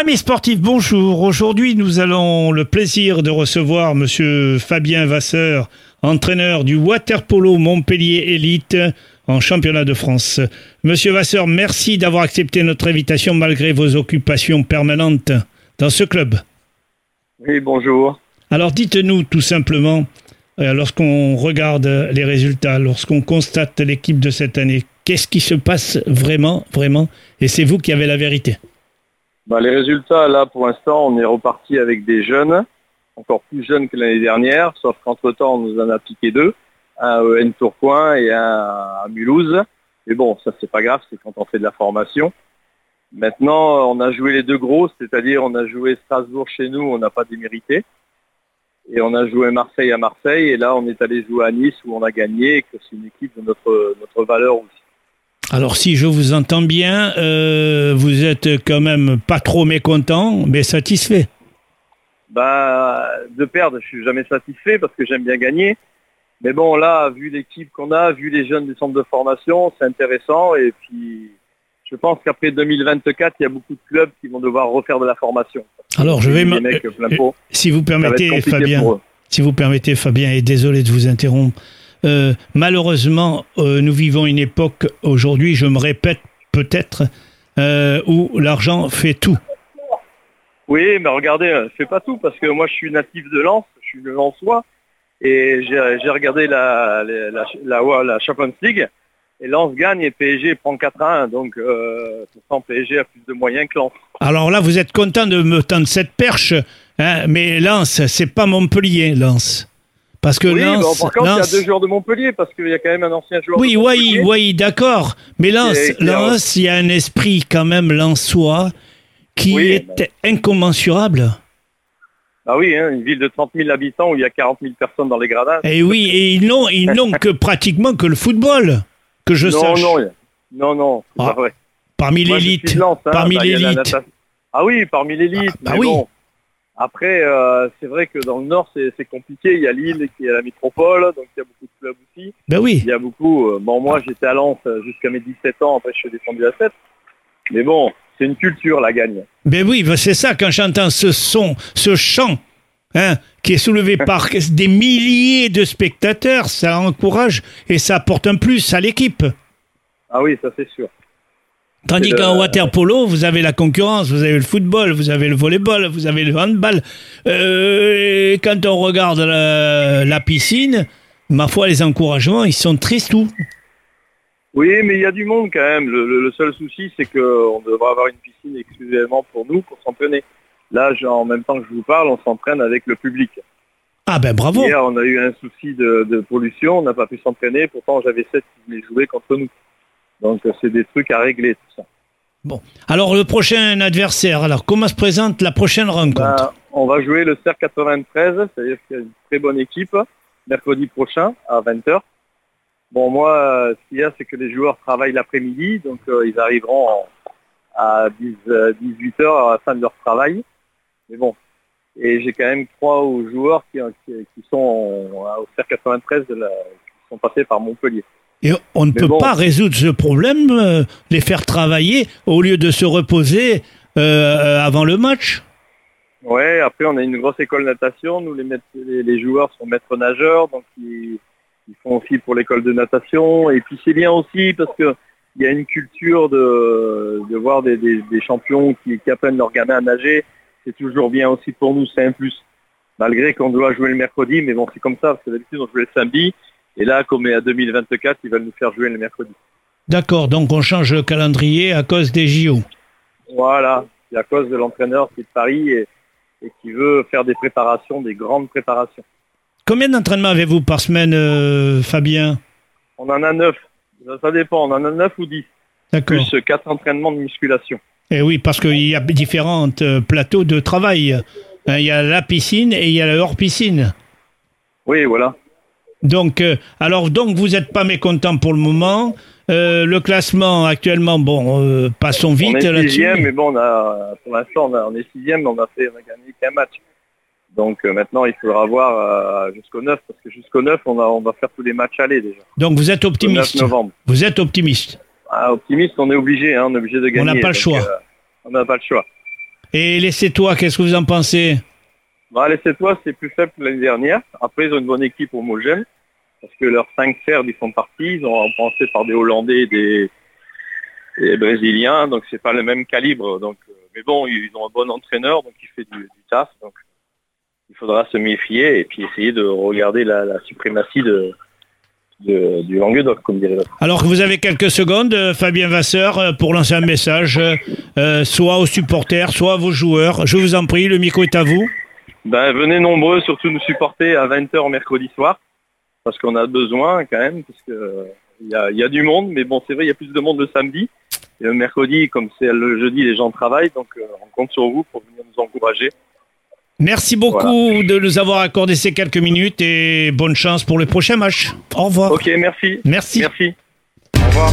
Amis sportifs, bonjour. Aujourd'hui, nous allons le plaisir de recevoir Monsieur Fabien Vasseur, entraîneur du Waterpolo Montpellier Élite en championnat de France. Monsieur Vasseur, merci d'avoir accepté notre invitation malgré vos occupations permanentes dans ce club. Oui, bonjour. Alors dites-nous tout simplement, euh, lorsqu'on regarde les résultats, lorsqu'on constate l'équipe de cette année, qu'est-ce qui se passe vraiment, vraiment? Et c'est vous qui avez la vérité. Bah, les résultats, là, pour l'instant, on est reparti avec des jeunes, encore plus jeunes que l'année dernière, sauf qu'entre-temps, on nous en a piqué deux, un à EN Tourcoing et un à Mulhouse. Mais bon, ça, c'est pas grave, c'est quand on fait de la formation. Maintenant, on a joué les deux gros, c'est-à-dire on a joué Strasbourg chez nous, on n'a pas démérité. Et on a joué Marseille à Marseille, et là, on est allé jouer à Nice où on a gagné, et que c'est une équipe de notre, notre valeur aussi. Alors si je vous entends bien, euh, vous êtes quand même pas trop mécontent, mais satisfait. Bah, de perdre, je suis jamais satisfait parce que j'aime bien gagner. Mais bon, là, vu l'équipe qu'on a, vu les jeunes du centre de formation, c'est intéressant. Et puis, je pense qu'après 2024, il y a beaucoup de clubs qui vont devoir refaire de la formation. Alors, je vais, euh, si vous permettez, Fabien, si vous permettez, Fabien, et désolé de vous interrompre. Euh, malheureusement, euh, nous vivons une époque aujourd'hui, je me répète peut-être, euh, où l'argent fait tout. Oui, mais regardez, c'est pas tout, parce que moi je suis natif de Lens, je suis de Lensois, et j'ai regardé la, la, la, la, Champions League, et Lens gagne et PSG prend 4 à 1, donc pourtant PSG a plus de moyens que Lens. Alors là, vous êtes content de me tendre cette perche, hein, mais Lens, c'est pas Montpellier, Lens. Parce que oui, Lens, par contre, il y a deux joueurs de Montpellier, parce qu'il y a quand même un ancien joueur oui, de. Oui, oui, d'accord. Mais Lens, Lens, il y a un esprit quand même lensois qui est incommensurable. Ah oui, hein, une ville de 30 000 habitants où il y a 40 000 personnes dans les gradins. Et eh oui, et ils n'ont, ils n'ont que pratiquement que le football, que je non, sache. Non, non, non, c'est ah, pas vrai. Parmi l'élite. Hein, parmi bah, l'élite. Ah oui, parmi l'élite. Ah, bah mais oui. Bon, après, euh, c'est vrai que dans le Nord, c'est compliqué. Il y a Lille qui est la métropole, donc il y a beaucoup de clubs aussi. Ben oui. Il y a beaucoup. Euh, bon, moi, j'étais à Lens jusqu'à mes 17 ans. Après, je suis descendu à 7. Mais bon, c'est une culture, la gagne. Ben oui, ben c'est ça, quand j'entends ce son, ce chant, hein, qui est soulevé par des milliers de spectateurs, ça encourage et ça apporte un plus à l'équipe. Ah oui, ça c'est sûr. Tandis qu'en water polo, vous avez la concurrence, vous avez le football, vous avez le volleyball, vous avez le handball. Euh, et quand on regarde la, la, piscine, ma foi, les encouragements, ils sont tristes tout. Oui, mais il y a du monde quand même. Le, le, le seul souci, c'est qu'on devrait avoir une piscine exclusivement pour nous, pour s'entraîner. Là, en même temps que je vous parle, on s'entraîne avec le public. Ah ben bravo Hier, on a eu un souci de, de pollution, on n'a pas pu s'entraîner, pourtant j'avais 7 qui voulaient jouer contre nous. Donc c'est des trucs à régler tout ça. Bon, alors le prochain adversaire, alors comment se présente la prochaine rencontre ben, On va jouer le CER 93, c'est-à-dire qu'il y a une très bonne équipe, mercredi prochain à 20h. Bon moi, ce qu'il y a, c'est que les joueurs travaillent l'après-midi, donc euh, ils arriveront à 10, 18h à la fin de leur travail. Mais bon, et j'ai quand même trois joueurs qui, qui, qui sont au CER 93 de la, qui sont passés par Montpellier. Et on ne Mais peut bon. pas résoudre ce problème, euh, les faire travailler au lieu de se reposer euh, avant le match. Ouais, après on a une grosse école natation. Nous les, maîtres- les, les joueurs sont maîtres nageurs, donc ils, ils font aussi pour l'école de natation. Et puis c'est bien aussi parce que il y a une culture de, de voir des, des- des champions qui, qui apprennent leurs gamins à nager. C'est toujours bien aussi pour nous, c'est un plus. Malgré qu'on doit jouer le mercredi, mais bon c'est comme ça, parce que d'habitude on jouait le samedi. Et là, comme est à 2024, ils veulent nous faire jouer le mercredi. D'accord, donc on change le calendrier à cause des JO. Voilà, c'est à cause de l'entraîneur qui est de Paris et, et qui veut faire des préparations, des grandes préparations. Combien d'entraînements avez-vous par semaine, euh, Fabien? On en a neuf. Ça, ça dépend, on en a neuf ou dix. D'accord. Plus euh, quatre entraînements de musculation. Et oui, parce qu'il y a différents euh, plateaux de travail. Hein, Il y a la piscine et il y a le hors-piscine. Oui, voilà. Donc, euh, alors, donc vous n'êtes pas mécontent pour le moment. Euh, le classement actuellement, bon, euh, passons vite on est sixième, mais bon, on a, pour l'instant, on, on est sixième, mais on a fait, on a gagné qu'un match. Donc maintenant, il faudra voir jusqu'au 9, parce que jusqu'au 9, on, a, on va faire tous les matchs aller déjà. Donc vous êtes Au 9 optimiste. novembre. Vous êtes optimiste. Ah, optimiste, on est obligé, hein, on est obligé de gagner. n'a pas le choix. on n'a pas le choix. Et laissez-toi, qu'est-ce que vous en pensez? Bah, Laissez-toi, c'est plus faible que l'année dernière. Après, ils ont une bonne équipe homogène. Parce que leurs cinq serres, ils sont partis. Ils ont pensé par des Hollandais et des, Brésiliens. Donc, c'est pas le même calibre. Donc, euh, mais bon, ils ont un bon entraîneur, donc il fait du, taf. Donc, il faudra se méfier et puis essayer de regarder la, suprématie de, du Languedoc, comme dirait l'autre. Alors que vous avez quelques secondes, euh, Fabien Vasseur, euh, pour lancer un message, soit aux supporters, soit à vos joueurs. Je vous en prie, le micro est à vous. Ben, venez nombreux, surtout nous supporter à 20h mercredi soir, parce qu'on a besoin quand même, parce que il y a, y a, du monde, mais bon, c'est vrai, il y a plus de monde le samedi. Et le mercredi, comme c'est le jeudi, les gens travaillent, donc euh, on compte sur vous pour venir nous encourager. Merci beaucoup voilà. de nous avoir accordé ces quelques minutes et bonne chance pour le prochain match. Au revoir. Ok, merci. Merci. Merci. Au revoir.